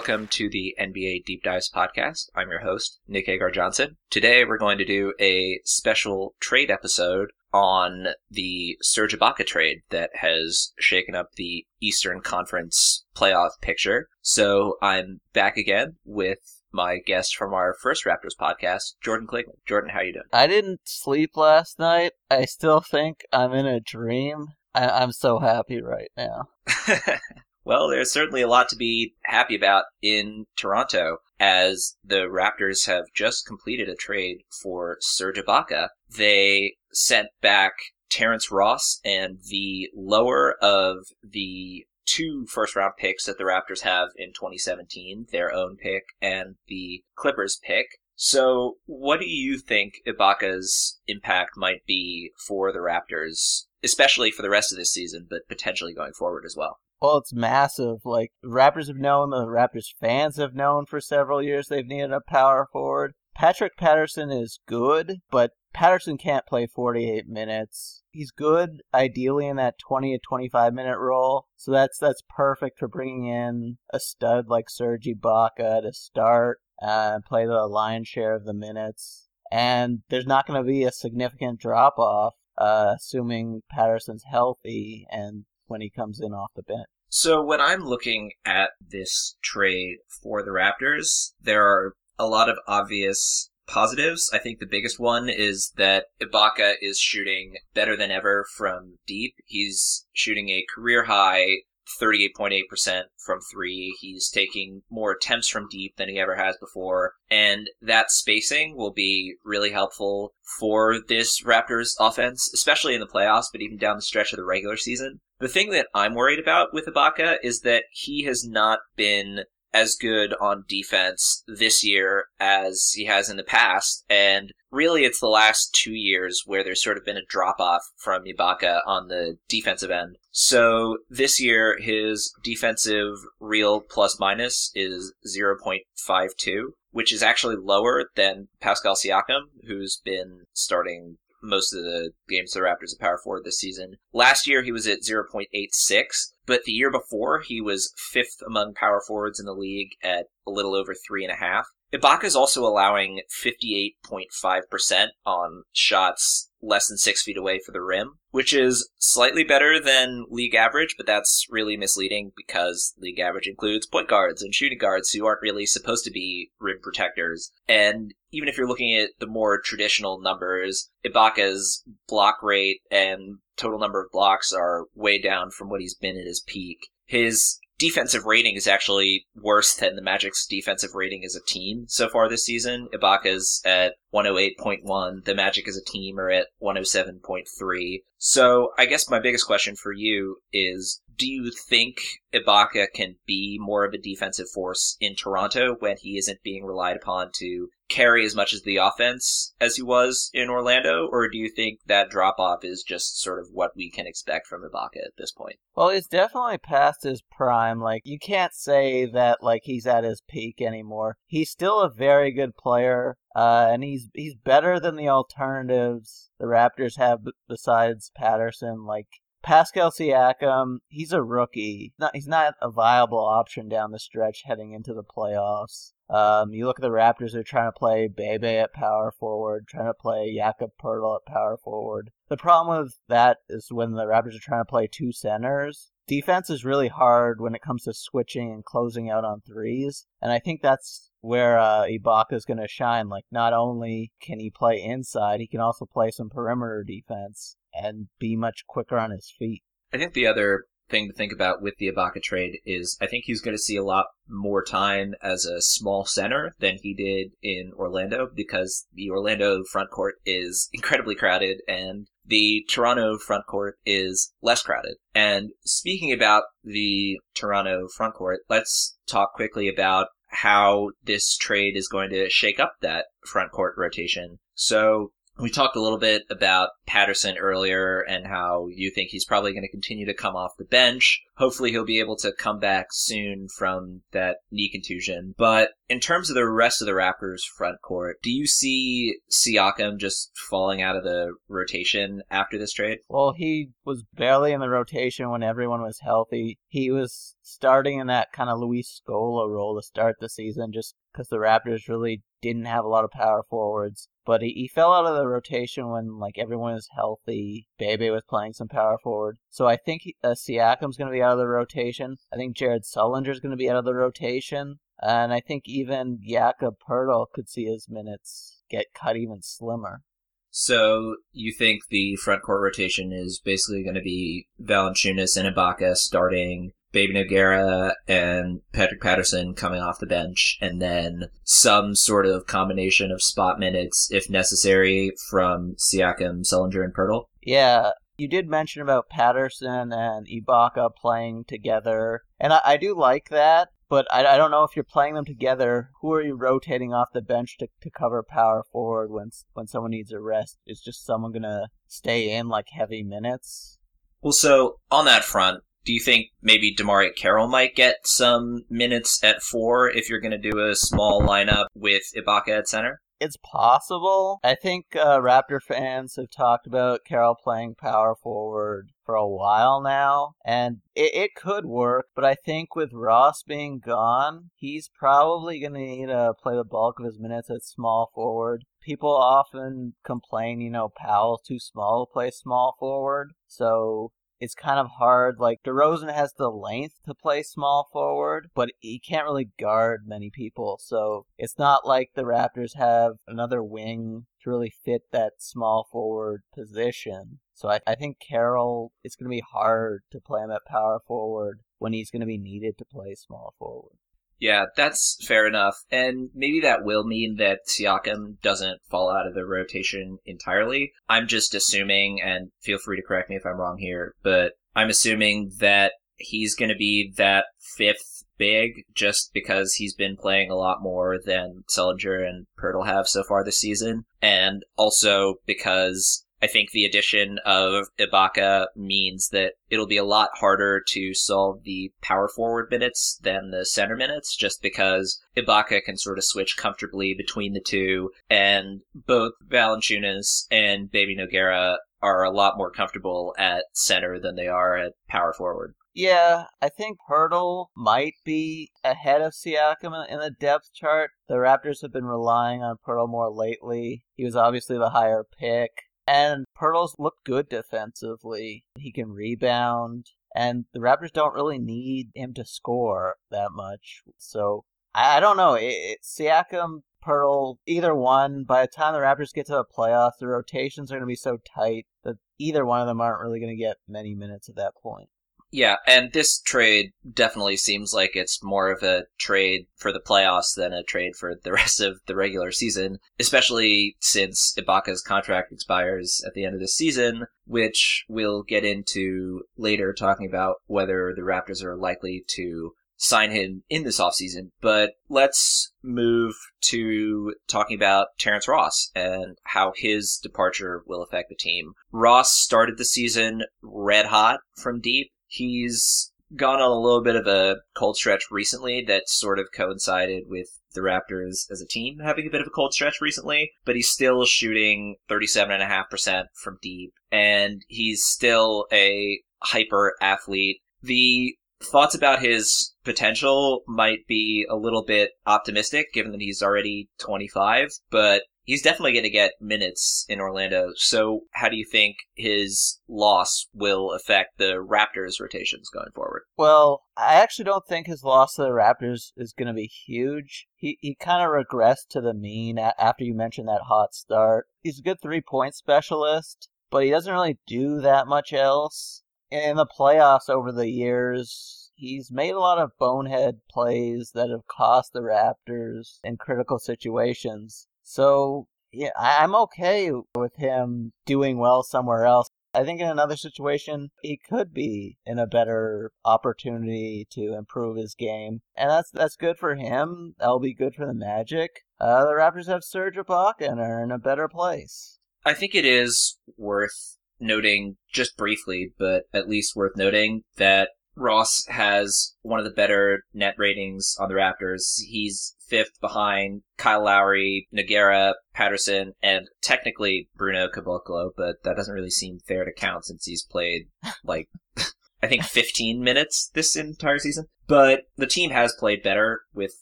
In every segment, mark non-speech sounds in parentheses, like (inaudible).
Welcome to the NBA Deep Dives podcast. I'm your host, Nick Agar Johnson. Today we're going to do a special trade episode on the Serge Ibaka trade that has shaken up the Eastern Conference playoff picture. So I'm back again with my guest from our first Raptors podcast, Jordan Kligman. Jordan, how are you doing? I didn't sleep last night. I still think I'm in a dream. I- I'm so happy right now. (laughs) well, there's certainly a lot to be happy about in Toronto as the Raptors have just completed a trade for Serge Ibaka. They sent back Terrence Ross and the lower of the two first round picks that the Raptors have in 2017, their own pick and the Clippers pick. So, what do you think Ibaka's impact might be for the Raptors, especially for the rest of this season, but potentially going forward as well? Well, it's massive. Like, the Raptors have known, the Raptors fans have known for several years they've needed a power forward. Patrick Patterson is good, but Patterson can't play 48 minutes. He's good, ideally, in that 20 to 25 minute role. So that's that's perfect for bringing in a stud like Serge Ibaka to start and play the lion's share of the minutes. And there's not going to be a significant drop off, uh, assuming Patterson's healthy and when he comes in off the bench. So when I'm looking at this trade for the Raptors, there are a lot of obvious positives. I think the biggest one is that Ibaka is shooting better than ever from deep. He's shooting a career high 38.8% from three. He's taking more attempts from deep than he ever has before. And that spacing will be really helpful for this Raptors offense, especially in the playoffs, but even down the stretch of the regular season. The thing that I'm worried about with Ibaka is that he has not been as good on defense this year as he has in the past. And really, it's the last two years where there's sort of been a drop off from Ibaka on the defensive end. So this year, his defensive real plus minus is 0.52, which is actually lower than Pascal Siakam, who's been starting most of the games the Raptors are power forward this season. Last year he was at 0.86, but the year before he was fifth among power forwards in the league at a little over three and a half. Ibaka is also allowing 58.5% on shots less than six feet away for the rim, which is slightly better than league average, but that's really misleading because league average includes point guards and shooting guards who aren't really supposed to be rim protectors. And even if you're looking at the more traditional numbers, Ibaka's block rate and total number of blocks are way down from what he's been at his peak. His defensive rating is actually worse than the Magic's defensive rating as a team so far this season. Ibaka's at 108.1. The Magic as a team are at 107.3. So I guess my biggest question for you is, do you think Ibaka can be more of a defensive force in Toronto when he isn't being relied upon to carry as much as the offense as he was in Orlando, or do you think that drop off is just sort of what we can expect from Ibaka at this point? Well, he's definitely past his prime. Like you can't say that like he's at his peak anymore. He's still a very good player. Uh, and he's he's better than the alternatives the Raptors have besides Patterson. Like Pascal Siakam, he's a rookie. Not, he's not a viable option down the stretch heading into the playoffs. Um, you look at the Raptors; they're trying to play Bebe at power forward, trying to play Jakob Poeltl at power forward. The problem with that is when the Raptors are trying to play two centers. Defense is really hard when it comes to switching and closing out on threes, and I think that's where uh, Ibaka is going to shine. Like, not only can he play inside, he can also play some perimeter defense and be much quicker on his feet. I think the other thing to think about with the Ibaka trade is I think he's going to see a lot more time as a small center than he did in Orlando because the Orlando front court is incredibly crowded and the Toronto front court is less crowded. And speaking about the Toronto front court, let's talk quickly about how this trade is going to shake up that front court rotation. So we talked a little bit about Patterson earlier and how you think he's probably going to continue to come off the bench. hopefully he'll be able to come back soon from that knee contusion. But in terms of the rest of the Raptors front court, do you see Siakam just falling out of the rotation after this trade? Well, he was barely in the rotation when everyone was healthy. He was starting in that kind of Luis Scola role to start the season just because the Raptors really didn't have a lot of power forwards. But he, he fell out of the rotation when like everyone was healthy. Bebe was playing some power forward, so I think he, uh, Siakam's going to be out of the rotation. I think Jared Sullinger's going to be out of the rotation, and I think even Jakob Poeltl could see his minutes get cut even slimmer. So you think the front court rotation is basically going to be Valanciunas and Ibaka starting Bebe Nogueira and Patrick Patterson coming off the bench, and then some sort of combination of spot minutes, if necessary, from Siakam, Sullinger, and Poeltl. Yeah, you did mention about Patterson and Ibaka playing together, and I, I do like that. But I, I don't know if you're playing them together. Who are you rotating off the bench to, to cover power forward when when someone needs a rest? Is just someone gonna stay in like heavy minutes? Well, so on that front, do you think maybe DeMarre Carroll might get some minutes at four if you're going to do a small lineup with Ibaka at center? It's possible. I think uh, Raptor fans have talked about Carroll playing power forward for a while now, and it, it could work, but I think with Ross being gone, he's probably going to need to play the bulk of his minutes at small forward. People often complain, you know, Powell's too small to play small forward, so it's kind of hard. Like DeRozan has the length to play small forward, but he can't really guard many people. So it's not like the Raptors have another wing to really fit that small forward position. So I, I think Carroll, it's going to be hard to play him at power forward when he's going to be needed to play small forward. Yeah, that's fair enough. And maybe that will mean that Siakam doesn't fall out of the rotation entirely. I'm just assuming, and feel free to correct me if I'm wrong here, but I'm assuming that he's going to be that fifth big just because he's been playing a lot more than Sullinger and Poeltl have so far this season. And also because I think the addition of Ibaka means that it'll be a lot harder to solve the power forward minutes than the center minutes, just because Ibaka can sort of switch comfortably between the two, and both Valanciunas and Bebe Nogueira are a lot more comfortable at center than they are at power forward. Yeah, I think Poeltl might be ahead of Siakam in the depth chart. The Raptors have been relying on Poeltl more lately. He was obviously the higher pick. And Poeltl's looked good defensively. He can rebound, and the Raptors don't really need him to score that much. So I, don't know. It, it, Siakam, Poeltl, either one. By the time the Raptors get to the playoffs, the rotations are going to be so tight that either one of them aren't really going to get many minutes at that point. Yeah, and this trade definitely seems like it's more of a trade for the playoffs than a trade for the (laughs) rest of the regular season, especially since Ibaka's contract expires at the end of the season, which we'll get into later talking about whether the Raptors are likely to sign him in this offseason. But let's move to talking about Terrence Ross and how his departure will affect the team. Ross started the season red hot from deep He's gone on a little bit of a cold stretch recently that sort of coincided with the Raptors as a team having a bit of a cold stretch recently, but he's still shooting 37.5% from deep, and he's still a hyper athlete. The thoughts about his potential might be a little bit optimistic given that he's already 25, but he's definitely going to get minutes in Orlando. So, how do you think his loss will affect the Raptors' rotations going forward? Well, I actually don't think his loss to the Raptors is going to be huge. He he kind of regressed to the mean after you mentioned that hot start. He's a good three point specialist, but he doesn't really do that much else. In the playoffs over the years, he's made a lot of bonehead plays that have cost the Raptors in critical situations. So yeah, I'm okay with him doing well somewhere else. I think in another situation, he could be in a better opportunity to improve his game, and that's that's good for him. That'll be good for the Magic. Uh, the Raptors have Serge Ibaka and are in a better place. I think it is worth noting just briefly, but at least worth noting that Ross has one of the better net ratings on the Raptors. He's fifth behind Kyle Lowry, Nogueira, Patterson, and technically Bruno Caboclo, but that doesn't really seem fair to count since he's played like (laughs) I think 15 minutes this entire season. But the team has played better with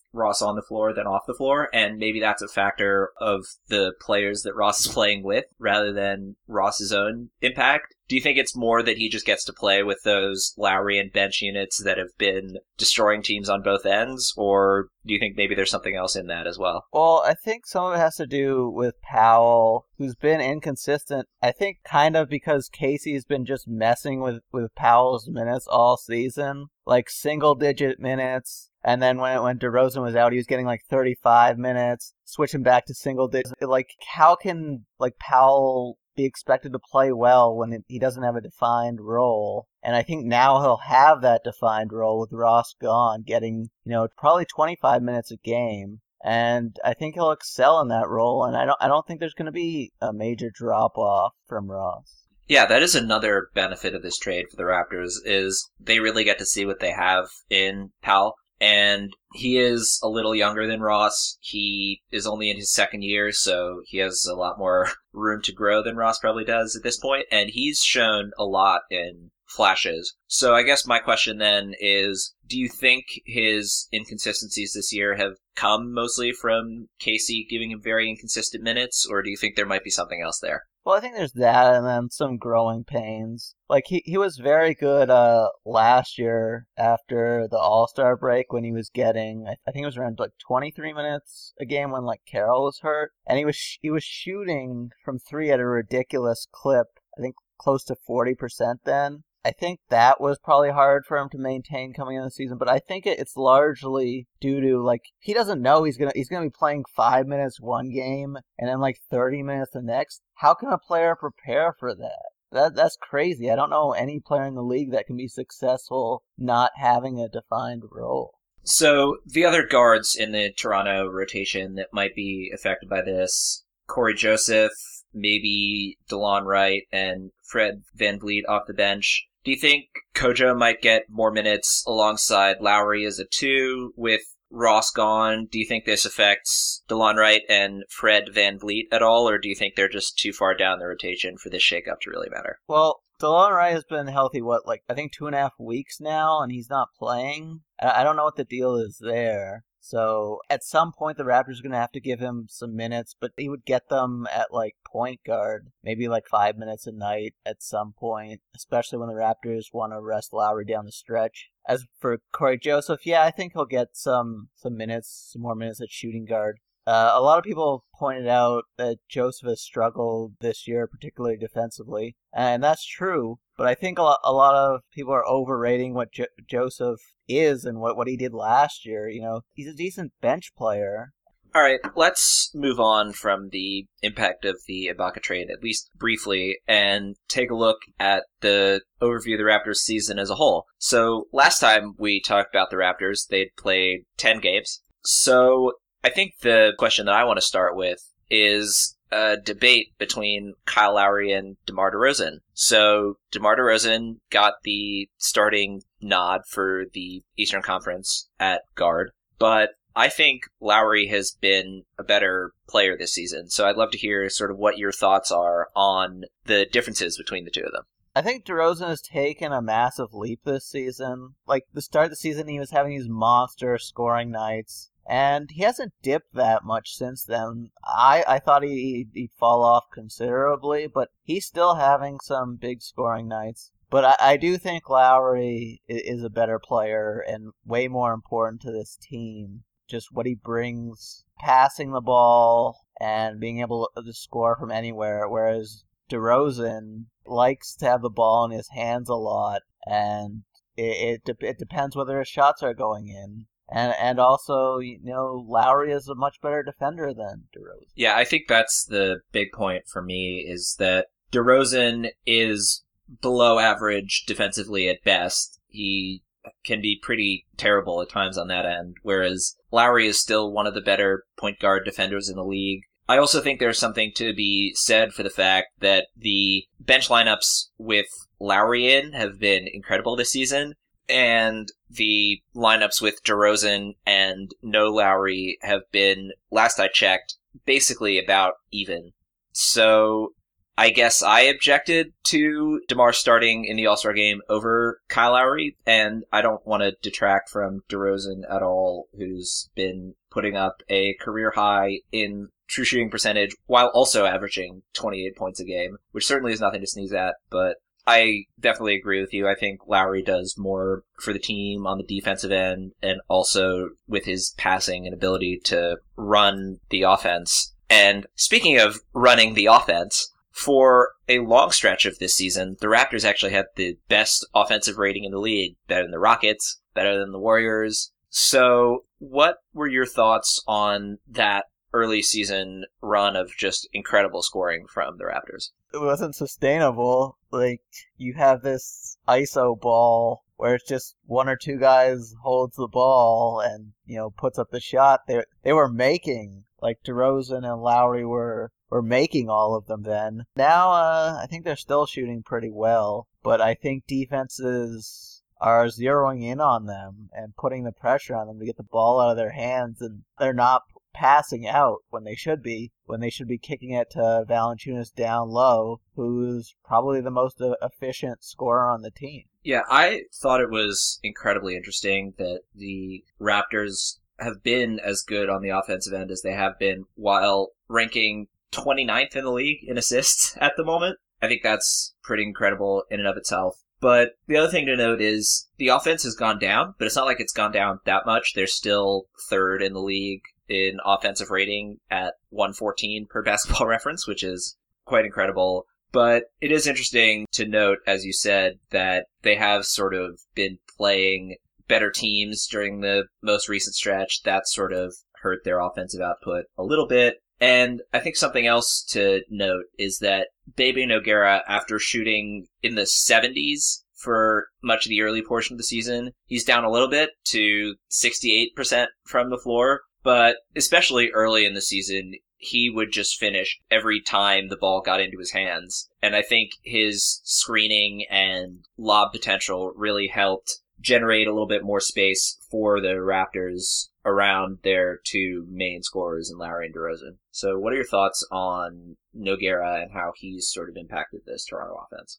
Ross on the floor than off the floor, and maybe that's a factor of the players that Ross is (laughs) playing with rather than Ross's own impact. Do you think it's more that he just gets to play with those Lowry and bench units that have been destroying teams on both ends, or do you think maybe there's something else in that as well? Well, I think some of it has to do with Powell, who's been inconsistent. I think kind of because Casey's been just messing with, with Powell's minutes all season, like single digit minutes. And then when when DeRozan was out, he was getting like 35 minutes, switching back to single digits. Like, how can like Powell be expected to play well when he doesn't have a defined role. And I think now he'll have that defined role with Ross gone, getting, you know, probably 25 minutes a game. And I think he'll excel in that role. And I don't, I don't think there's going to be a major drop off from Ross. Yeah, that is another benefit of this trade for the Raptors is they really get to see what they have in Powell and he is a little younger than Ross. He is only in his second year, so he has a lot more (laughs) room to grow than Ross probably does at this point, and he's shown a lot in flashes. So I guess my question then is do you think his inconsistencies this year have come mostly from Casey giving him very inconsistent minutes, or do you think there might be something else there? Well, I think there's that, and then some growing pains. Like he he was very good uh last year after the All Star break when he was getting I, think it was around like 23 minutes a game when like Carroll was hurt, and he was sh- he was shooting from three at a ridiculous clip. I think close to 40% then. I think that was probably hard for him to maintain coming in the season, but I think it's largely due to like he doesn't know he's gonna he's gonna be playing five minutes one game and then like thirty minutes the next. How can a player prepare for that? That that's crazy. I don't know any player in the league that can be successful not having a defined role. So the other guards in the Toronto rotation that might be affected by this, Cory Joseph, maybe DeLon Wright, and Fred Van VanVleet off the bench. Do you think Kojo might get more minutes alongside Lowry as a two with Ross gone? Do you think this affects DeLon Wright and Fred VanVleet at all, or do you think they're just too far down the rotation for this shakeup to really matter? Well, DeLon Wright has been healthy, what, like, I think two and a half weeks now, and he's not playing. I don't know what the deal is there. So at some point, the Raptors are going to have to give him some minutes, but he would get them at like point guard, maybe like five minutes a night at some point, especially when the Raptors want to rest Lowry down the stretch. As for Cory Joseph, yeah, I think he'll get some some minutes, some more minutes at shooting guard. Uh, a lot of people pointed out that Joseph has struggled this year, particularly defensively, and that's true. But I think a lot, a lot of people are overrating what jo- Joseph is and what, what he did last year. You know, he's a decent bench player. All right, let's move on from the impact of the Ibaka trade, at least briefly, and take a look at the overview of the Raptors season as a whole. So, last time we talked about the Raptors, they'd played 10 games. So, I think the question that I want to start with is a debate between Kyle Lowry and DeMar DeRozan. So DeMar DeRozan got the starting nod for the Eastern Conference at guard, but I think Lowry has been a better player this season. So I'd love to hear sort of what your thoughts are on the differences between the two of them. I think DeRozan has taken a massive leap this season. Like the start of the season, he was having these monster scoring nights and he hasn't dipped that much since then. I, I thought he, he'd fall off considerably, but he's still having some big scoring nights. But I, I do think Lowry is a better player and way more important to this team. Just what he brings, passing the ball and being able to score from anywhere, whereas DeRozan likes to have the ball in his hands a lot, and it, it, it depends whether his shots are going in and and also you know Lowry is a much better defender than DeRozan. Yeah, I think that's the big point for me is that DeRozan is below average defensively at best. He can be pretty terrible at times on that end, whereas Lowry is still one of the better point guard defenders in the league. I also think there's something to be said for the fact that the bench lineups with Lowry in have been incredible this season, and the lineups with DeRozan and no Lowry have been, last I checked, basically about even. So I guess I objected to DeMar starting in the All Star game over Kyle Lowry, and I don't want to detract from DeRozan at all, who's been putting up a career high in true shooting percentage while also averaging 28 points a game, which certainly is nothing to sneeze at, but I definitely agree with you. I think Lowry does more for the team on the defensive end and also with his passing and ability to run the offense. And speaking of running the offense, for a long stretch of this season, the Raptors actually had the best offensive rating in the league, better than the Rockets, better than the Warriors. So, what were your thoughts on that early season run of just incredible scoring from the Raptors? It wasn't sustainable. Like, you have this ISO ball where it's just one or two guys holds the ball and, you know, puts up the shot. They, they were making, like DeRozan and Lowry were were making all of them then. Now, uh, I think they're still shooting pretty well, but I think defenses are zeroing in on them and putting the pressure on them to get the ball out of their hands, and they're not passing out when they should be, when they should be kicking it to Valanciunas down low, who's probably the most uh, efficient scorer on the team. Yeah, I thought it was incredibly interesting that the Raptors have been as good on the offensive end as they have been while ranking 29th in the league in assists (laughs) at the moment. I think that's pretty incredible in and of itself. But the other thing to note is the offense has gone down, but it's not like it's gone down that much. They're still third in the league in offensive rating at 114 per (laughs) basketball reference, which is quite incredible. But it is interesting to note, as you said, that they have sort of been playing better teams during the most recent stretch. That sort of hurt their offensive output a little bit. And I think something else to note is that Bebe Nogueira, after shooting in the 70s for much of the early portion of the season, he's down a little bit to 68% from the floor. But especially early in the season, he would just finish every time the ball got into his hands. And I think his screening and lob potential really helped generate a little bit more space for the Raptors around their two main scorers in Lowry and DeRozan. So, what are your thoughts on Nogueira and how he's sort of impacted this Toronto offense?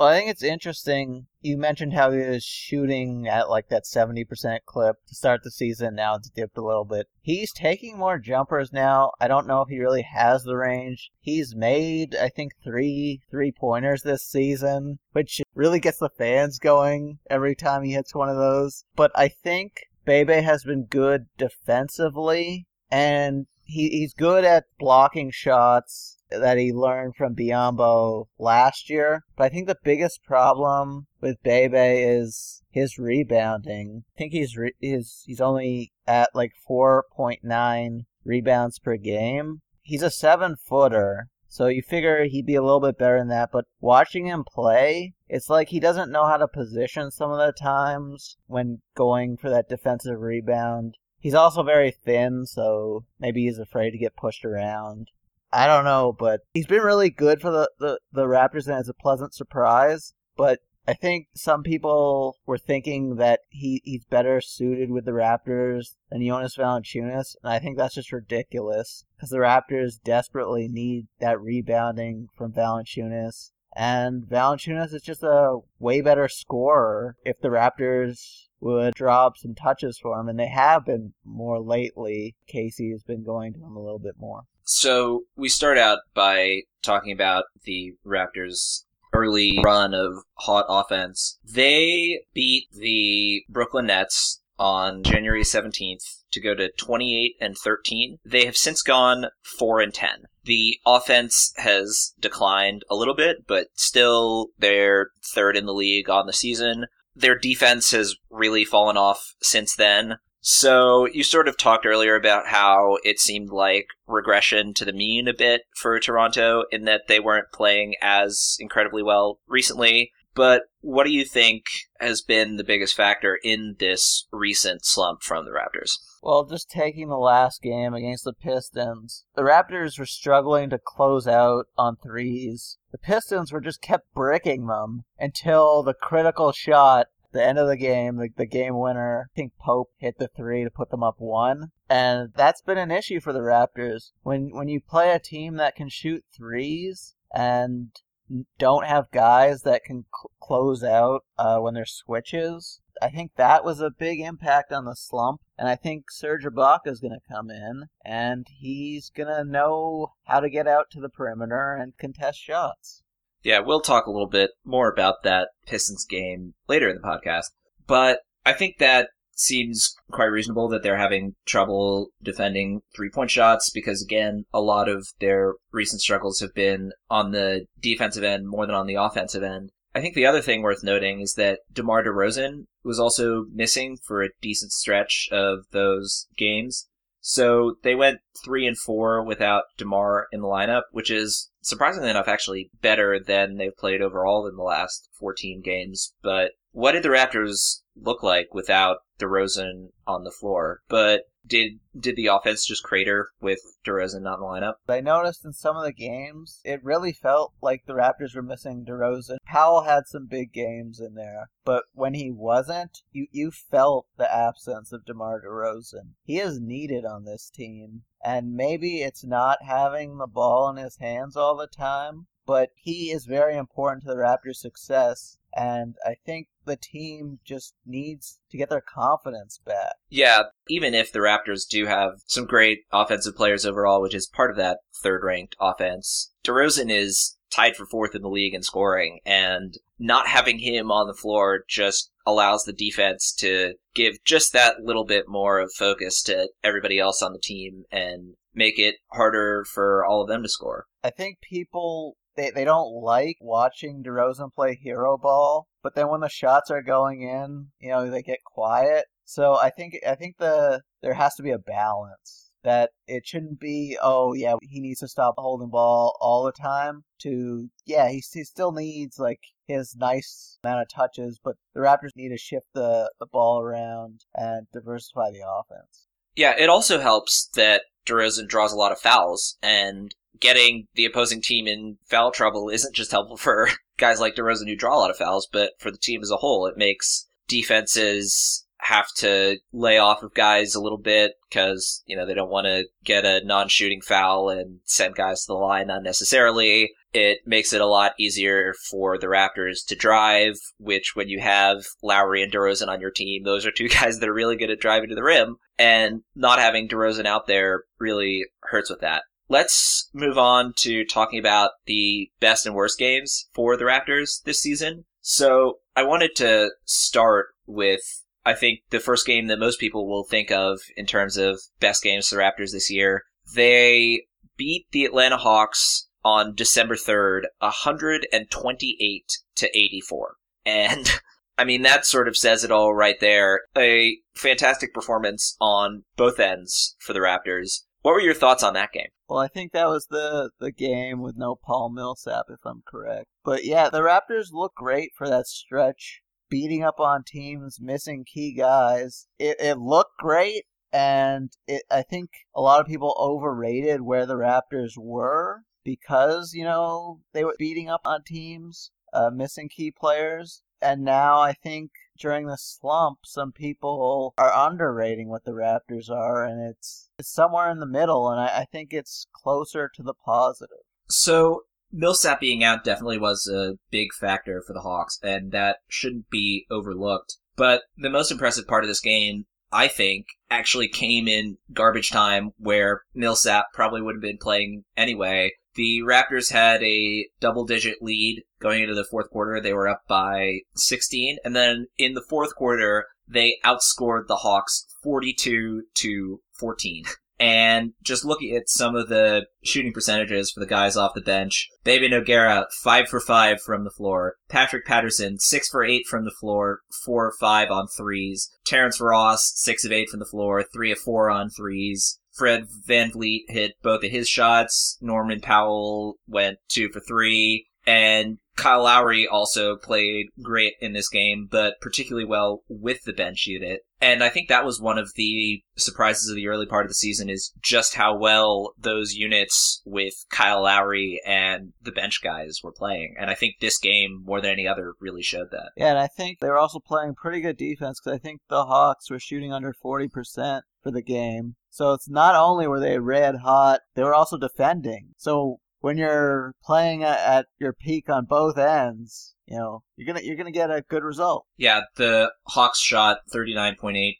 Well, I think it's interesting. You mentioned how he was shooting at like that 70% clip to start the season. Now it's dipped a little bit. He's taking more jumpers now. I don't know if he really has the range. He's made, I think, three three pointers this season, which really gets the fans going every time he hits one of those. But I think Bebe has been good defensively, and he, he's good at blocking shots that he learned from Biyombo last year. But I think the biggest problem with Bebe is his rebounding. I think he's re- he's he's only at like 4.9 rebounds per game. He's a seven footer, so you figure he'd be a little bit better than that. But watching him play, it's like he doesn't know how to position some of the times when going for that defensive rebound. He's also very thin, so maybe he's afraid to get pushed around. I don't know, but he's been really good for the, the, the Raptors and it's a pleasant surprise. But I think some people were thinking that he, he's better suited with the Raptors than Jonas Valanciunas, and I think that's just ridiculous because the Raptors desperately need that rebounding from Valanciunas, and Valanciunas is just a way better scorer if the Raptors would drop some touches for him, and they have been more lately. Casey has been going to him a little bit more. So we start out by talking about the Raptors' early run of hot offense. They beat the Brooklyn Nets on January 17th to go to 28 and 13. They have since gone 4 and 10. The offense has declined a little bit, but still they're third in the league on the season. Their defense has really fallen off since then. So you sort of talked earlier about how it seemed like regression to the mean a bit for Toronto in that they weren't playing as incredibly well recently. But what do you think has been the biggest factor in this recent slump from the Raptors? Well, just taking the last game against the Pistons, the Raptors were struggling to close out on threes. The Pistons were just kept bricking them until the critical shot the end of the game, the, the game winner, I think Pope hit the three to put them up one. And that's been an issue for the Raptors. When when you play a team that can shoot threes and don't have guys that can cl- close out uh, when there's switches, I think that was a big impact on the slump. And I think Serge Ibaka is going to come in and he's going to know how to get out to the perimeter and contest shots. Yeah, we'll talk a little bit more about that Pistons game later in the podcast. But I think that seems quite reasonable that they're having trouble defending three point shots because, again, a lot of their recent struggles have been on the defensive end more than on the offensive end. I think the other thing worth noting is that DeMar DeRozan was also missing for a decent stretch of those games. So they went three and four without DeMar in the lineup, which is surprisingly enough actually better than they've played overall in the last 14 games. But what did the Raptors look like without DeRozan on the floor? But did did the offense just crater with DeRozan not in the lineup? I noticed in some of the games, it really felt like the Raptors were missing DeRozan. Powell had some big games in there, but when he wasn't, you you felt the absence of DeMar DeRozan. He is needed on this team, and maybe it's not having the ball in his hands all the time, but he is very important to the Raptors' success and I think the team just needs to get their confidence back. Yeah, even if the Raptors do have some great offensive players overall, which is part of that third ranked offense, DeRozan is tied for fourth in the league in scoring, and not having him on the floor just allows the defense to give just that little bit more of focus to everybody else on the team and make it harder for all of them to score. I think people they, they don't like watching DeRozan play hero ball, but then when the shots are going in, you know, they get quiet. So I think I think the there has to be a balance that it shouldn't be oh yeah he needs to stop holding ball all the time to yeah he, he still needs like his nice amount of touches but the raptors need to shift the, the ball around and diversify the offense yeah it also helps that DeRozan draws a lot of fouls and getting the opposing team in foul trouble isn't just helpful for (laughs) guys like DeRozan who draw a lot of fouls, but for the team as a whole. It makes defenses have to lay off of guys a little bit because, you know, they don't want to get a non-shooting foul and send guys to the line unnecessarily. It makes it a lot easier for the Raptors to drive, which when you have Lowry and DeRozan on your team, those are two (laughs) guys that are really good at driving to the rim, and not having DeRozan out there really hurts with that. Let's move on to talking about the best and worst games for the Raptors this season. So I wanted to start with, I think, the first game that most people will think of in terms of best games for the Raptors this year. They beat the Atlanta Hawks on December 3rd, 128 to 84. And (laughs) I mean, that sort of says it all right there. A fantastic performance on both ends for the Raptors. What were your thoughts on that game? Well, I think that was the the game with no Paul Millsap, if I'm correct. But yeah, the Raptors look great for that stretch, beating up on teams, missing key guys. It it looked great, and it I think a lot of people overrated where the Raptors were because you know they were beating up on teams, uh, missing key players, and now I think during the slump, some people are underrating what the Raptors are, and it's it's somewhere in the middle, and I, I think it's closer to the positive. So Millsap being out definitely was a big factor for the Hawks, and that shouldn't be overlooked. But the most impressive part of this game, I think, actually came in garbage time where Millsap probably would have been playing anyway. The Raptors had a double digit lead going into the fourth quarter. They were up by 16. And then in the fourth quarter, they outscored the Hawks 42 to 14. And just looking at some of the shooting percentages for the guys off the bench, Bebe Nogueira, 5 for 5 from the floor. Patrick Patterson, 6 for 8 from the floor, 4 or 5 on threes. Terrence Ross, 6 of 8 from the floor, 3 of 4 on threes. Fred VanVleet hit both of his shots. Norman Powell went two for three. And Kyle Lowry also played great in this game, but particularly well with the bench unit. And I think that was one of the surprises of the early part of the season is just how well those units with Kyle Lowry and the bench guys were playing. And I think this game, more than any other, really showed that. Yeah, and I think they were also playing pretty good defense because I think the Hawks were shooting under 40% for the game. So it's not only were they red hot, they were also defending. So when you're playing at your peak on both ends, you know, you're gonna you're gonna get a good result. Yeah, the Hawks shot 39.8%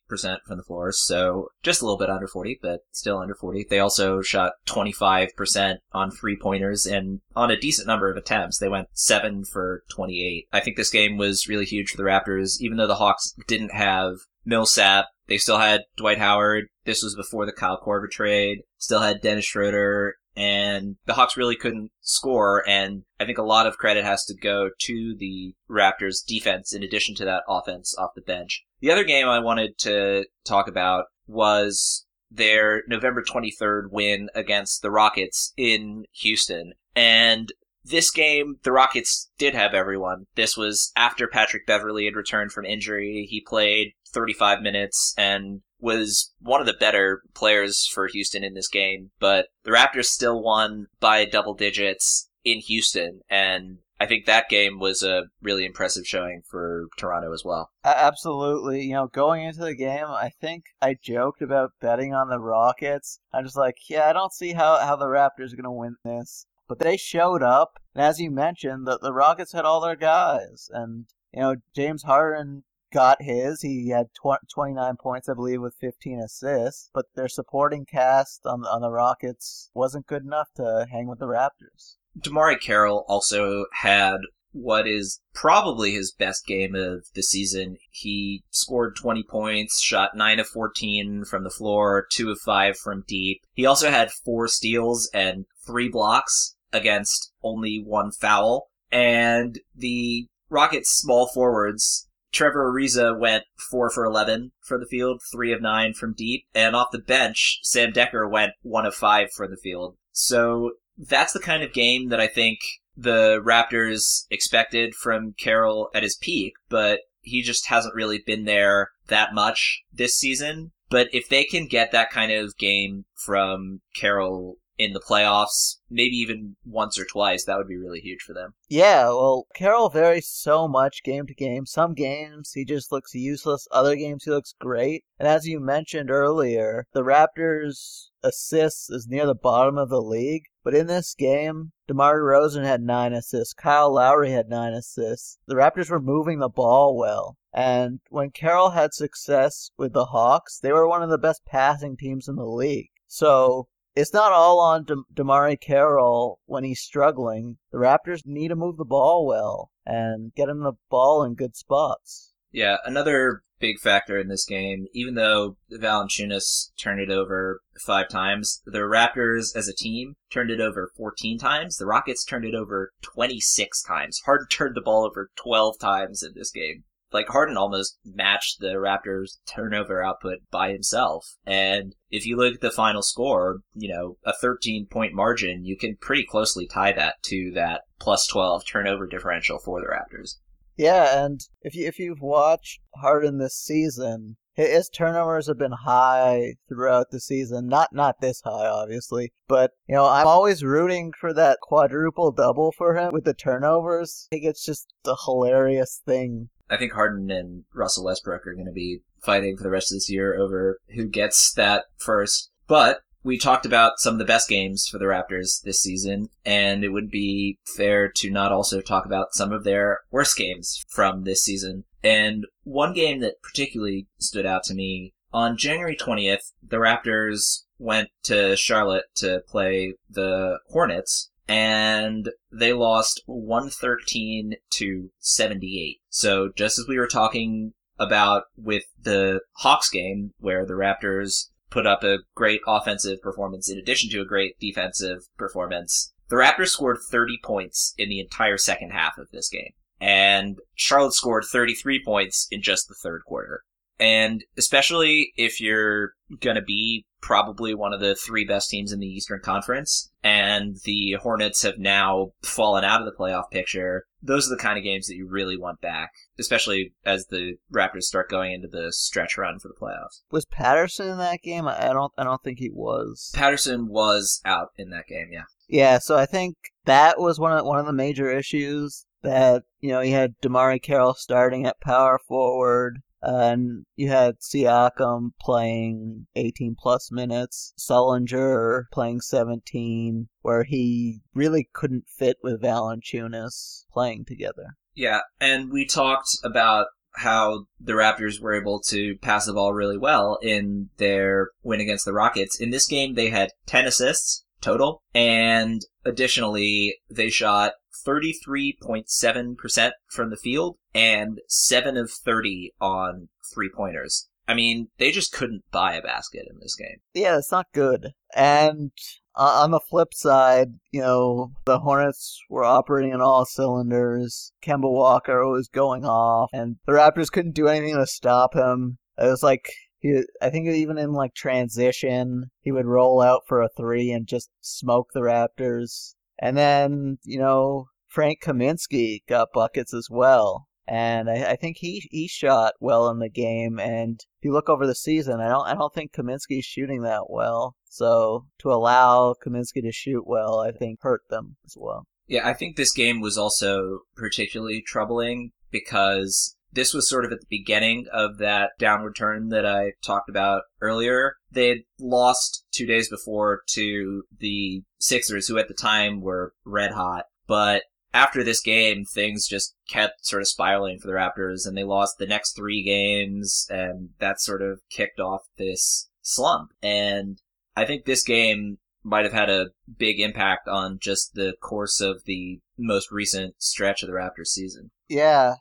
from the floor, so just a little bit under 40, but still under 40. They also shot 25% on three pointers and on a decent number of attempts. They went 7 for 28. I think this game was really huge for the Raptors, even though the Hawks didn't have Millsap. They still had Dwight Howard. This was before the Kyle Korver trade. Still had Dennis Schroeder and the Hawks really couldn't score. And I think a lot of credit has to go to the Raptors defense in addition to that offense off the bench. The other game I wanted to talk about was their November 23rd win against the Rockets in Houston. And this game, the Rockets did have everyone. This was after Patrick Beverley had returned from injury. He played 35 minutes and was one of the better players for Houston in this game, but the Raptors still won by double digits in Houston, and I think that game was a really impressive showing for Toronto as well. Absolutely. You know, going into the game, I think I joked about betting on the Rockets. I'm just like, yeah, I don't see how, how the Raptors are going to win this. But they showed up, and as you mentioned, the, the Rockets had all their guys. And, you know, James Harden got his. He had tw- 29 points, I believe, with 15 assists. But their supporting cast on the, on the Rockets wasn't good enough to hang with the Raptors. DeMarre Carroll also had what is probably his best game of the season. He scored 20 points, shot 9 of 14 from the floor, 2 of 5 from deep. He also had 4 steals and 3 blocks against only one foul. And the Rockets small forwards Trevor Ariza went four for 11 for the field, three of nine from deep. And off the bench, Sam Dekker went one of five from the field. So that's the kind of game that I think the Raptors expected from Carroll at his peak, but he just hasn't really been there that much this season. But if they can get that kind of game from Carroll in the playoffs, maybe even once or twice, that would be really huge for them. Yeah, well, Carroll varies so much game to game. Some games he just looks useless, other games he looks great. And as you mentioned earlier, the Raptors' assists is near the bottom of the league. But in this game, DeMar DeRozan had nine assists. Kyle Lowry had nine assists. The Raptors were moving the ball well. And when Carroll had success with the Hawks, they were one of the best passing teams in the league. So it's not all on De- DeMarre Carroll when he's struggling. The Raptors need to move the ball well and get him the ball in good spots. Yeah, another big factor in this game, even though Valanciunas turned it over five times, the Raptors as a team turned it over 14 times. The Rockets turned it over 26 times. Harden turned the ball over 12 times in this game like Harden almost matched the Raptors turnover output by himself. And if you look at the final score, you know, a 13 point margin, you can pretty closely tie that to that plus 12 turnover differential for the Raptors. Yeah, and if you if you've watched Harden this season, his turnovers have been high throughout the season. Not not this high, obviously, but you know I'm always rooting for that quadruple double for him with the turnovers. I think it's just a hilarious thing I think Harden and Russell Westbrook are going to be fighting for the rest of this year over who gets that first. But we talked about some of the best games for the Raptors this season, and it would be fair to not also talk about some of their worst games from this season. And one game that particularly stood out to me on January 20th, the Raptors went to Charlotte to play the Hornets, and they lost 113 to 78. So just as we were talking about with the Hawks game, where the Raptors put up a great offensive performance in addition to a great defensive performance, the Raptors scored 30 points in the entire second half of this game. And Charlotte scored 33 points in just the third quarter. And especially if you're going to be probably one of the three best teams in the Eastern Conference, and the Hornets have now fallen out of the playoff picture. Those are the kind of games that you really want back, especially as the Raptors start going into the stretch run for the playoffs. Was Patterson in that game? I don't. I don't think he was. Patterson was out in that game. Yeah. Yeah. So I think that was one of one of the major issues that you know he had DeMarre Carroll starting at power forward and you had Siakam playing 18 plus minutes, Sullinger playing 17, where he really couldn't fit with Valanciunas playing together. Yeah, and we talked about how the Raptors were able to pass the ball really well in their win against the Rockets. In this game, they had 10 assists total, and additionally, they shot 33.7% from the field and 7 of 30 on three pointers. I mean, they just couldn't buy a basket in this game. Yeah, it's not good. And on the flip side, you know, the Hornets were operating on all cylinders. Kemba Walker was going off, and the Raptors couldn't do anything to stop him. It was like he, I think even in like transition, he would roll out for a three and just smoke the Raptors. And then, you know, Frank Kaminsky got buckets as well. And I, I, think he, he shot well in the game. And if you look over the season, I don't I don't think Kaminsky's shooting that well. So to allow Kaminsky to shoot well, I think hurt them as well. Yeah, I think this game was also particularly troubling because this was sort of at the beginning of that downward turn that I talked about earlier. They had lost two days before to the Sixers, who at the time were red hot. But after this game, things just kept sort of spiraling for the Raptors, and they lost the next three games, and that sort of kicked off this slump. And I think this game might have had a big impact on just the course of the most recent stretch of the Raptors season. Yeah,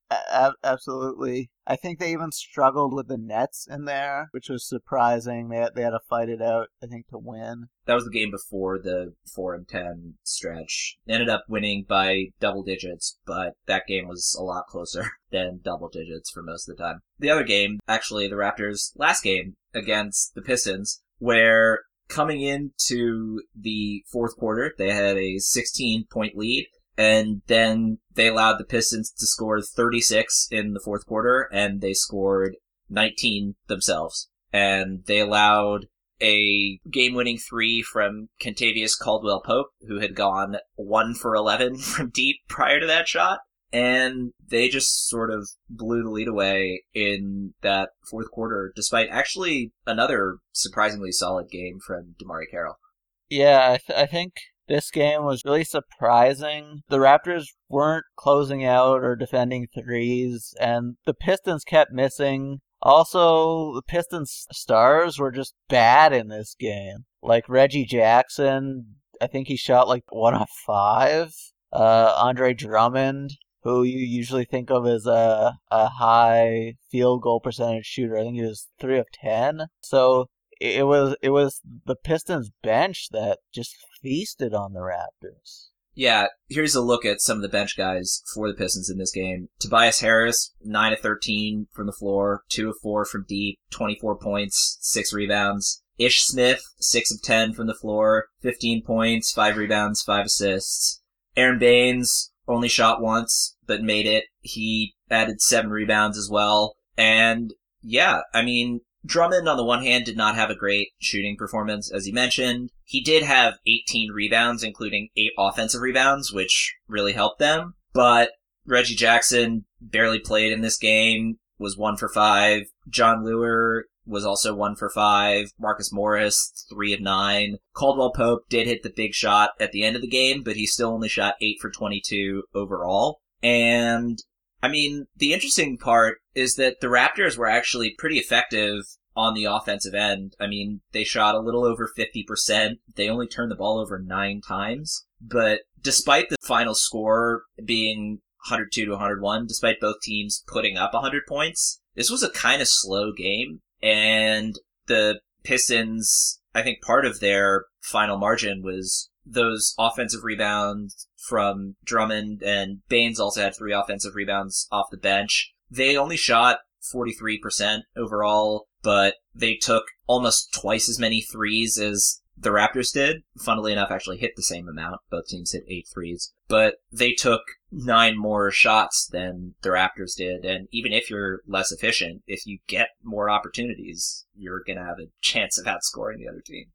absolutely. I think they even struggled with the Nets in there, which was surprising. They had, they had to fight it out, I think, to win. That was the game before the 4 and 10 stretch. They ended up winning by double digits, but that game was a lot closer (laughs) than double digits for most of the time. The other game, actually, the Raptors' last game against the Pistons, where coming into the fourth quarter, they had a 16 point lead and then they allowed the Pistons to score 36 in the fourth quarter, and they scored 19 themselves. And they allowed a game-winning three from Kentavious Caldwell Pope, who had gone one for 11 (laughs) from deep prior to that shot. And they just sort of blew the lead away in that fourth quarter, despite actually another surprisingly solid game from DeMarre Carroll. Yeah, I, th- I think this game was really surprising. The Raptors weren't closing out or defending threes, and the Pistons kept missing. Also, the Pistons stars were just bad in this game. Like Reggie Jackson, I think he shot like one of five. Uh, Andre Drummond, who you usually think of as a, a high field goal percentage shooter, I think he was three of ten. So it was it was the Pistons bench that just feasted on the Raptors. Yeah, here's a look at some of the bench guys for the Pistons in this game. Tobias Harris, 9 of 13 from the floor, 2 of 4 from deep, 24 points, 6 rebounds. Ish Smith, 6 of 10 from the floor, 15 points, 5 rebounds, 5 assists. Aron Baynes only shot once, but made it. He added 7 rebounds as well. And yeah, I mean, Drummond, on the one hand, did not have a great shooting performance, as you mentioned. He did have 18 rebounds, including 8 offensive rebounds, which really helped them. But Reggie Jackson barely played in this game, was 1 for 5. Jon Leuer was also 1 for 5. Marcus Morris, 3 of 9. Caldwell Pope did hit the big shot at the end of the game, but he still only shot 8 for 22 overall. And I mean, the interesting part is that the Raptors were actually pretty effective on the offensive end. I mean, they shot a little over 50%. They only turned the ball over nine times. But despite the final score being 102 to 101, despite both teams putting up 100 points, this was a kind of slow game. And the Pistons, I think part of their final margin was those offensive rebounds from Drummond and Baynes also had three offensive rebounds off the bench. They only shot 43% overall, but they took almost twice as many threes as the Raptors did. Funnily enough, actually hit the same amount. Both teams hit eight threes, but they took nine more shots than the Raptors did. And even if you're less efficient, if you get more opportunities, you're going to have a chance of outscoring the other team.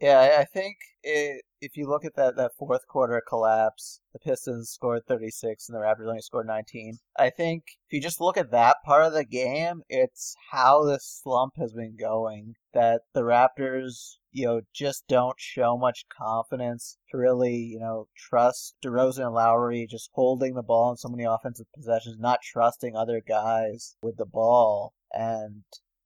Yeah, I think it, if you look at that, that fourth quarter collapse, the Pistons scored 36 and the Raptors only scored 19. I think if you just look at that part of the game, it's how this slump has been going. That the Raptors, you know, just don't show much confidence to really, you know, trust DeRozan and Lowry just holding the ball in so many offensive possessions, not trusting other guys with the ball. And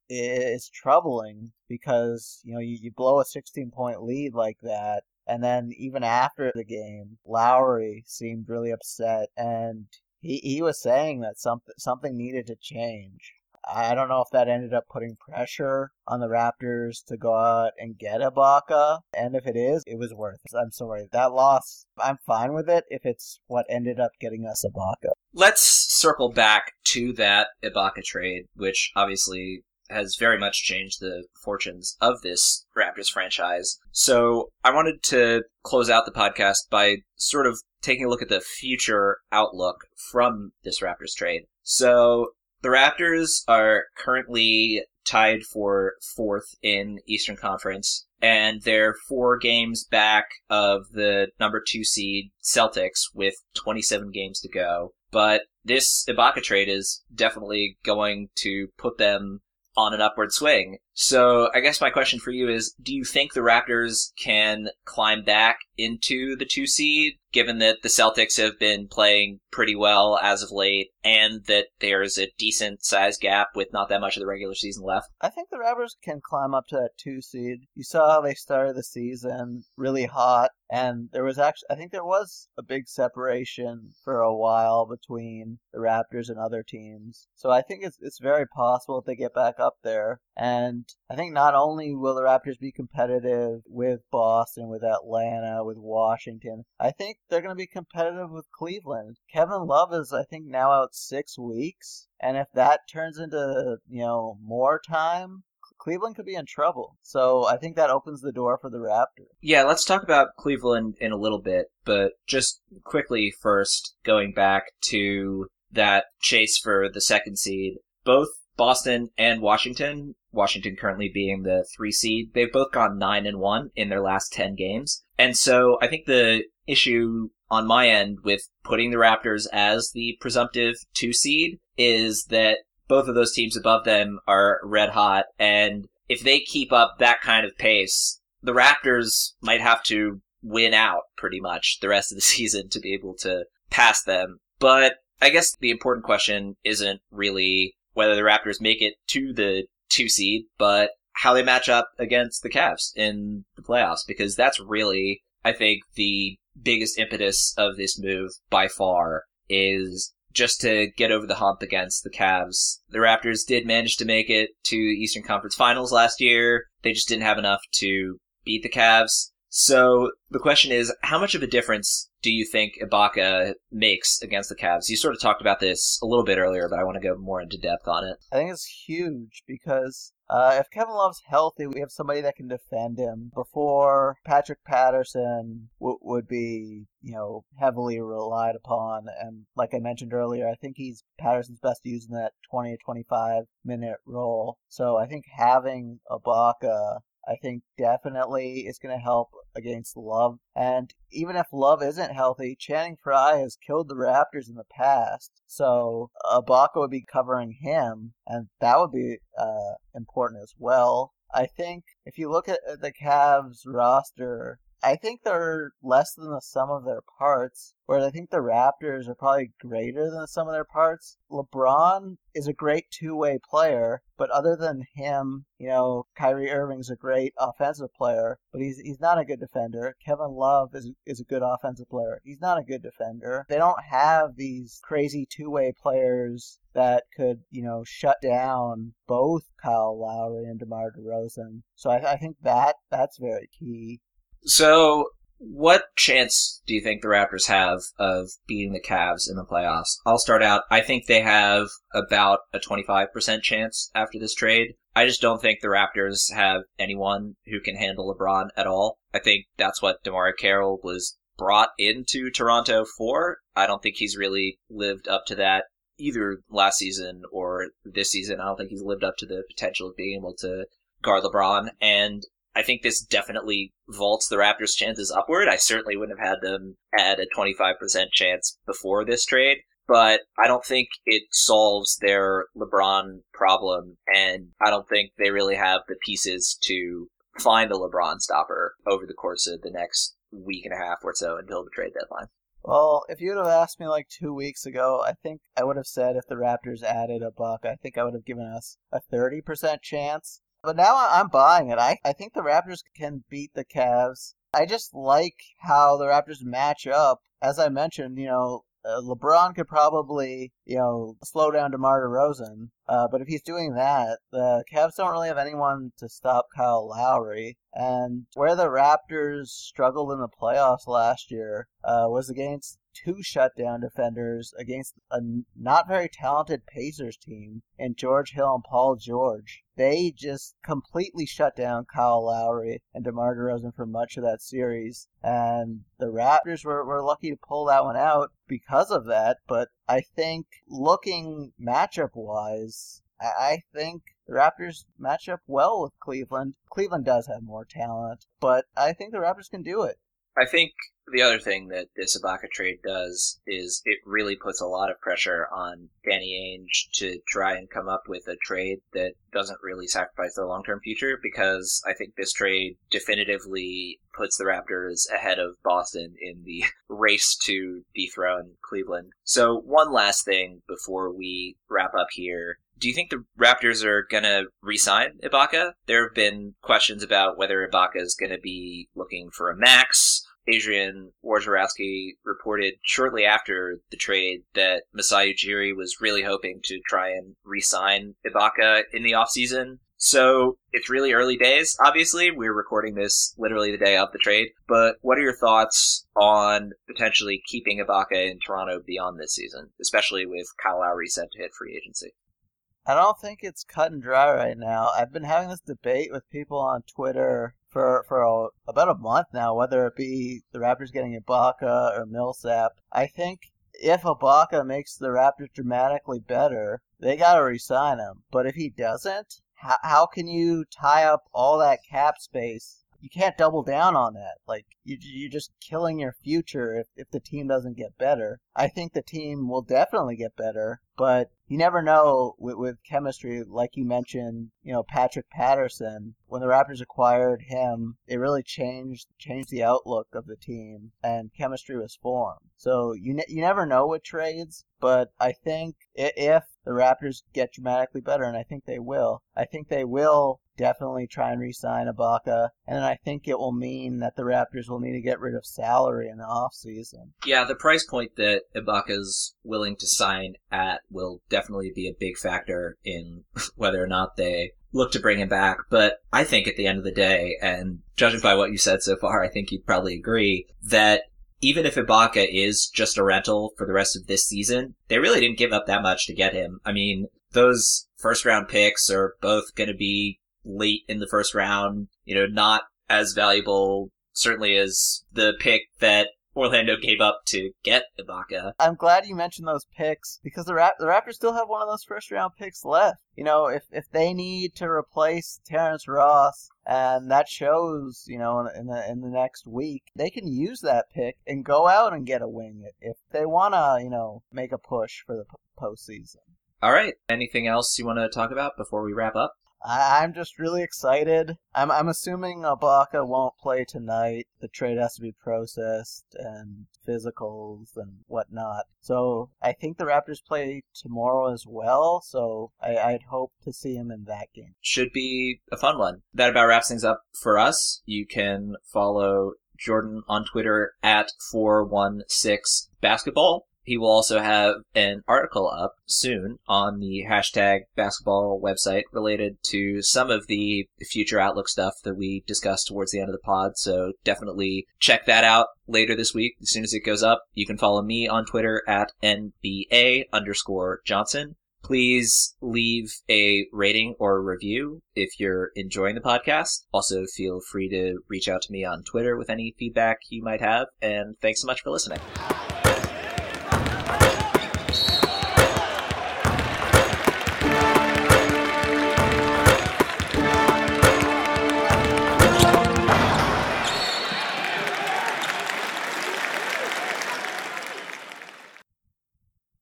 is troubling because you know you, you blow a 16 point lead like that and then even after the game lowry seemed really upset and he, he was saying that something something needed to change I don't know if that ended up putting pressure on the Raptors to go out and get Ibaka. And if it is, it was worth it. I'm sorry. That loss, I'm fine with it if it's what ended up getting us Ibaka. Let's circle back to that Ibaka trade, which obviously has very much changed the fortunes of this Raptors franchise. So I wanted to close out the podcast by sort of taking a look at the future outlook from this Raptors trade. So the Raptors are currently tied for fourth in Eastern Conference, and they're four games back of the number two seed Celtics with 27 games to go. But this Ibaka trade is definitely going to put them on an upward swing. So I guess my question for you is, do you think the Raptors can climb back into the two seed, given that the Celtics have been playing pretty well as of late, and that there's a decent size gap with not that much of the regular season left? I think the Raptors can climb up to that two seed. You saw how they started the season really hot, and there was actually, I think there was a big separation for a while between the Raptors and other teams. So I think it's it's very possible that they get back up there, and I think not only will the Raptors be competitive with Boston, with Atlanta, with Washington, I think they're going to be competitive with Cleveland. Kevin Love is, I think, now out six weeks. And if that turns into, you know, more time, Cleveland could be in trouble. So I think that opens the door for the Raptors. Yeah, let's talk about Cleveland in a little bit, but just quickly first, going back to that chase for the second seed, both Boston and Washington, Washington currently being the three seed, they've both gone nine and one in their last 10 games. And so I think the issue on my end with putting the Raptors as the presumptive two seed is that both of those teams above them are red hot. And if they keep up that kind of pace, the Raptors might have to win out pretty much the rest of the (laughs) season to be able to pass them. But I guess the important question isn't really whether the Raptors make it to the two seed, but how they match up against the Cavs in the playoffs, because that's really, I think, the biggest impetus of this move by far is just to get over the hump against the Cavs. The Raptors did manage to make it to Eastern Conference Finals last year. They just didn't have enough to beat the Cavs. So the question is, how much of a difference do you think Ibaka makes against the Cavs? You sort of talked about this a little bit earlier, but I want to go more into depth on it. I think it's huge because uh, if Kevin Love's healthy, we have somebody that can defend him before Patrick Patterson w- would be, you know, heavily relied upon. And like I mentioned earlier, I think he's Patterson's best used in that 20 to 25 minute role. So I think having Ibaka I think definitely is going to help against Love. And even if Love isn't healthy, Channing Frye has killed the Raptors in the past. So Ibaka would be covering him, and that would be uh, important as well. I think if you look at the Cavs roster, I think they're less than the sum of their parts, whereas I think the Raptors are probably greater than the sum of their parts. LeBron is a great two way player, but other than him, you know, Kyrie Irving's a great offensive player, but he's he's not a good defender. Kevin Love is is a good offensive player. He's not a good defender. They don't have these crazy two way players that could, you know, shut down both Kyle Lowry and DeMar DeRozan. So I, I think that that's very key. So What chance do you think the Raptors have of beating the Cavs in the playoffs? I'll start out. I think they have about a 25% chance after this trade. I just don't think the Raptors have anyone who can handle LeBron at all. I think that's what DeMarre Carroll was brought into Toronto for. I don't think he's really lived up to that either last season or this season. I don't think he's lived up to the potential of being able to guard LeBron. And I think this definitely vaults the Raptors' chances upward. I certainly wouldn't have had them at a 25% chance before this trade, but I don't think it solves their LeBron problem, and I don't think they really have the pieces to find a LeBron stopper over the course of the next week and a half or so until the trade deadline. Well, if you would have asked me like two weeks ago, I think I would have said if the Raptors added Ibaka, I think I would have given us a 30% chance. But now I'm buying it. I, I think the Raptors can beat the Cavs. I just like how the Raptors match up. As I mentioned, you know, uh, LeBron could probably, you know, slow down DeMar DeRozan. Uh, but if he's doing that, the Cavs don't really have anyone to stop Kyle Lowry. And where the Raptors struggled in the playoffs last year uh, was against two shutdown defenders against a not very talented Pacers team and George Hill and Paul George. They just completely shut down Kyle Lowry and DeMar DeRozan for much of that series. And the Raptors were, were lucky to pull that one out because of that. But I think looking matchup wise, I think the Raptors match up well with Cleveland. Cleveland does have more talent, but I think the Raptors can do it. I think the other thing that this Ibaka trade does is it really puts a lot of pressure on Danny Ainge to try and come up with a trade that doesn't really sacrifice their long term future because I think this trade definitively puts the Raptors ahead of Boston in the (laughs) race to dethrone Cleveland. So, one last thing before we wrap up here. Do you think the Raptors are going to re-sign Ibaka? There have been questions about whether Ibaka is going to be looking for a max Adrian Wojnarowski reported shortly after the trade that Masai Ujiri was really hoping to try and re-sign Ibaka in the offseason. So it's really early days, obviously. We're recording this literally the day of the trade. But what are your thoughts on potentially keeping Ibaka in Toronto beyond this season, especially with Kyle Lowry set to hit free agency? I don't think it's cut and dry right now. I've been having this debate with people on Twitter for for a, about a month now, whether it be the Raptors getting Ibaka or Millsap. I think if Ibaka makes the Raptors dramatically better, they got to resign him. But if he doesn't, how, how can you tie up all that cap space you can't double down on that. Like you, you're just killing your future if, if the team doesn't get better. I think the team will definitely get better, but you never know with, with chemistry. Like you mentioned, you know Patrick Patterson. When the Raptors acquired him, it really changed changed the outlook of the team, and chemistry was formed. So you ne- you never know with trades, but I think if the Raptors get dramatically better, and I think they will, I think they will definitely try and re-sign Ibaka, and I think it will mean that the Raptors will need to get rid of salary in the offseason. Yeah, the price point that Ibaka's willing to sign at will definitely be a big factor in (laughs) whether or not they look to bring him back. But I think at the end of the day, and judging by what you said so far, I think you'd probably agree that even if Ibaka is just a rental for the rest of this season, they really didn't give up that much to get him. I mean, those first round picks are both going to be late in the first round, you know, not as valuable certainly as the pick that Orlando gave up to get Ibaka. I'm glad you mentioned those picks because the, Rap- the Raptors still have one of those first round picks left. You know, if, if they need to replace Terrence Ross, and that shows, you know, in the in the next week, they can use that pick and go out and get a wing if they want to, you know, make a push for the postseason. All right. Anything else you want to talk about before we wrap up? I, am just really excited. I'm, I'm assuming Ibaka won't play tonight. The trade has to be processed and physicals and whatnot. So I think the Raptors play tomorrow as well. So I, I'd hope to see him in that game. Should be a fun one. That about wraps things up for us. You can follow Jordan on Twitter at 416basketball. He will also have an article up soon on the hashtag basketball website related to some of the future outlook stuff that we discussed towards the end of the pod. So definitely check that out later this week. As soon as it goes up, you can follow me on Twitter at NBA underscore Johnson. Please leave a rating or a review if you're enjoying the podcast. Also, feel free to reach out to me on Twitter with any feedback you might have. And thanks so much for listening.